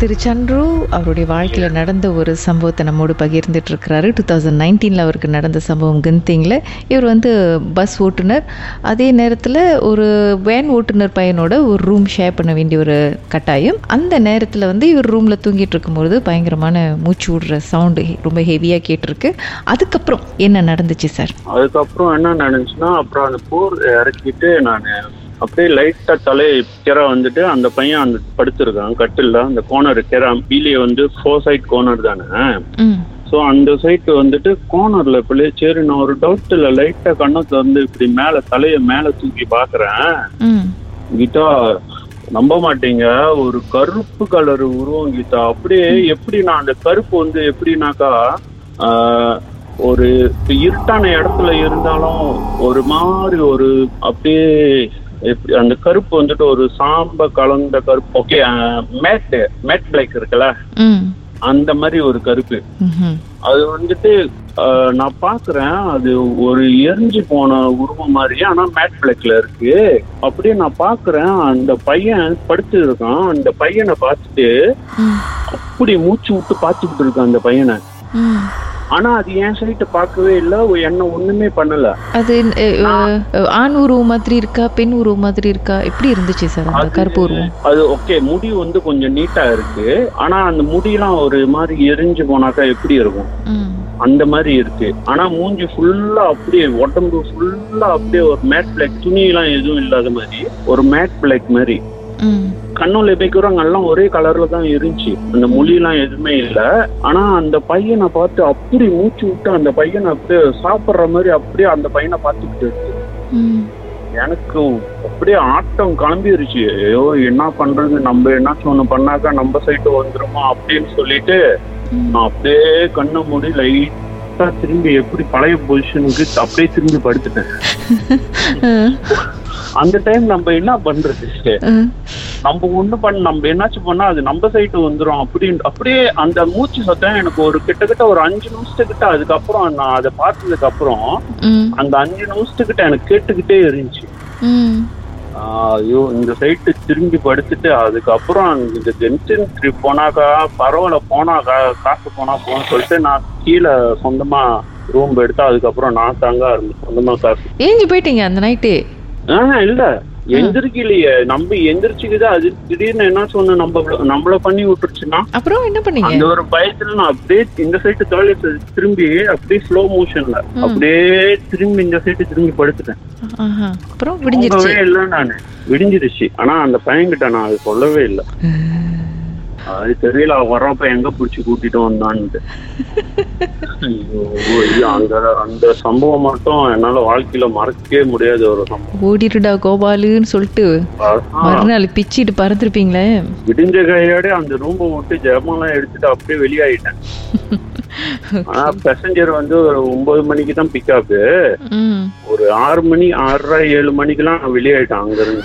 திரு சந்துரு அவருடைய வாழ்க்கையில நடந்த ஒரு சம்பவத்தை நம்மோடு பகிர்ந்துட்டு இருக்கிறாரு டூ தௌசண்ட் நைன்டீனில் அவருக்கு நடந்த சம்பவம் கந்திங்கில் இவர் வந்து பஸ் ஓட்டுநர். அதே நேரத்தில் ஒரு வேன் ஓட்டுநர் பையனோட ஒரு ரூம் ஷேர் பண்ண வேண்டிய ஒரு கட்டாயம். அந்த நேரத்தில் வந்து இவர் ரூமில் தூங்கிட்டு இருக்கும்பொழுது பயங்கரமான மூச்சு விடுற சவுண்டு ரொம்ப ஹெவியாக கேட்டிருக்கு. அதுக்கப்புறம் என்ன நடந்துச்சு சார்? அதுக்கப்புறம் என்ன நடந்துச்சுன்னா அப்புறம் அந்த போர் இறக்கிட்டு நான் அப்படியே லைட்டா தலையை கிற வந்துட்டு அந்த பையன் அந்த படுத்திருக்கான் கட்டில்ல. அந்த கோனர் கிற பீலிய வந்து ஃபோர் சைட் கோனர் தானே? ஸோ அந்த சைட்டு வந்துட்டு கோனர்ல இப்படி சரி நான் ஒரு டவுட் இல்லை லைட்டா கண்ணை திறந்து இப்படி மேல தலையை மேல தூக்கி பாக்குறேன் கீதா நம்ப மாட்டீங்க. ஒரு கருப்பு கலர் உருவம் கீதா. அப்படியே எப்படி நான் அந்த கருப்பு வந்து எப்படின்னாக்கா ஒரு இருட்டான இடத்துல இருந்தாலும் ஒரு மாதிரி ஒரு அப்படியே எப்படி அந்த கருப்பு வந்துட்டு ஒரு சாம்ப கலந்த கருப்பு. ஓகே மேட் மேட் பிளாக் இருக்குல்ல? அந்த மாதிரி ஒரு கருப்பு. அது வந்துட்டு நான் பாக்குறேன் அது ஒரு எரிஞ்சு போன உருவம் மாதிரி ஆனா மேட் பிளாக்ல இருக்கு. அப்படியே நான் பாக்குறேன் அந்த பையன் படுத்து இருக்கான் அந்த பையனை பார்த்துட்டு அப்படி மூச்சு விட்டு பார்த்துக்கிட்டு இருக்கான் அந்த பையனை. ஆனா அது என் சைட்டை பார்க்கவே இல்லை. என்ன ஒண்ணுமே பண்ணல. அது ஆண் உருவம் மாதிரி இருக்கா பெண் உருவம் மாதிரி இருக்கா? எப்படி இருந்துச்சு சார் அந்த கருப்பு உருவம்? அது ஓகே முடி வந்து கொஞ்சம் நீட்டா இருக்கு. ஆனா அந்த முடியெல்லாம் ஒரு மாதிரி எரிஞ்சு போனாக்கா எப்படி இருக்கும்? அந்த மாதிரி இருக்கு. ஆனா மூஞ்சி ஃபுல்லா அப்படியே உடம்பு ஃபுல்லா அப்படியே ஒரு மேட் பிளாக் துணியெல்லாம் எதுவும் இல்லாத மாதிரி ஒரு மேட் பிளாக் மாதிரி. ம் கண்ணுல வைக்கிறவங்க எல்லாம் ஒரே கலர்ல தான் இருந்துச்சு. அந்த மொழியெல்லாம் எதுவுமே இல்ல. ஆனா அந்த பையனை பார்த்து அப்படி மூச்சு விட்டு அந்த பையனை அப்படியே சாப்பிடுற மாதிரி அப்படியே அந்த பையனை பார்த்துக்கிட்டு இருக்கு. எனக்கு அப்படியே ஆட்டம் கிளம்பிருச்சு. ஐயோ என்ன பண்றது? நம்ம என்னாச்சும் ஒண்ணு பண்ணாக்கா நம்ம சைடு வந்துருமா அப்படின்னு சொல்லிட்டு. நான் அப்படியே கண்ணை மூடி லைட்டா திரும்பி எப்படி பழைய பொசிஷனுக்கு அப்படியே திரும்பி படுத்துட்டேன். அந்த டைம் நம்ம என்ன பண்றது? நம்ம ஒண்ணு பண்ண நம்ம என்னாச்சும் பண்ணா அது நம்ம சைட்டு வந்துரும். அப்படின்னு அப்படியே அந்த மூச்சு சத்தம் எனக்கு ஒரு கிட்டத்தட்ட ஒரு அஞ்சு நிமிஷத்துக்கிட்ட அதுக்கப்புறம் நான் அதை பார்த்ததுக்கு அப்புறம் அந்த அஞ்சு நிமிஷத்துக்கிட்ட எனக்கு கேட்டுக்கிட்டே இருந்துச்சு. ஐயோ இந்த சைட்டு திரும்பி படுத்துட்டு அதுக்கப்புறம் இந்த ஜென்சன் ட்ரிப் போனாக்கா பரவாயில்ல போனா கா- காசு போனா போன்னு சொல்லிட்டு நான் கீழே சொந்தமா ரூம் எடுத்து அதுக்கப்புறம் நான் தாங்க ஆரம்பிச்சேன். சொந்தமா காசு. ஏஞ்சி போயிட்டீங்க அந்த நைட்டு ஆஹ் இல்ல. எந்திரிக்கலையே. நம்ம எந்திரிச்சுக்குது அது திடீர்னு என்ன சொன்ன நம்ம நம்மள பண்ணி விட்டுருச்சுன்னா அப்புறம் என்ன பண்ணீங்க? அந்த ஒரு பயத்துல நான் அப்படியே இந்த சைடு தொழில் திரும்பி அப்படியே ஸ்லோ மோஷன்ல அப்படியே திரும்பி இந்த சைடு திரும்பி படுத்துட்டேன். அப்புறம் விடிஞ்சிருச்சு. இல்லை நானு. விடிஞ்சிருச்சு. ஆனா அந்த பையன்கிட்ட நான் அது சொல்லவே இல்லை. அது தெரியல வர்றப்ப எங்க புடிச்சு கூட்டிட்டு வந்தான்ட்டு. அந்த அந்த சம்பவம் மட்டும் என்னால வாழ்க்கையில மறக்கவே முடியாத ஒரு சம்பவம். ஓடிடுடா கோபாலுன்னு சொல்லிட்டு. மறுநாள் பிச்சிட்டு பறந்துருப்பீங்களே? விடிஞ்ச கையோட அந்த ரூமை விட்டு ஜெபமெல்லாம் எடுத்துட்டு அப்படியே வெளியாயிட்டேன். ஆனா பேசஞ்சர் வந்து ஒரு ஒன்பது மணிக்கு தான் பிக்கப் ஒரு ஆறு மணி ஆறரை ஏழு மணிக்கெல்லாம் வெளியாயிட்டேன் அங்க இருந்து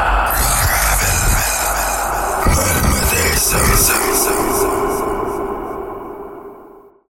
Sir.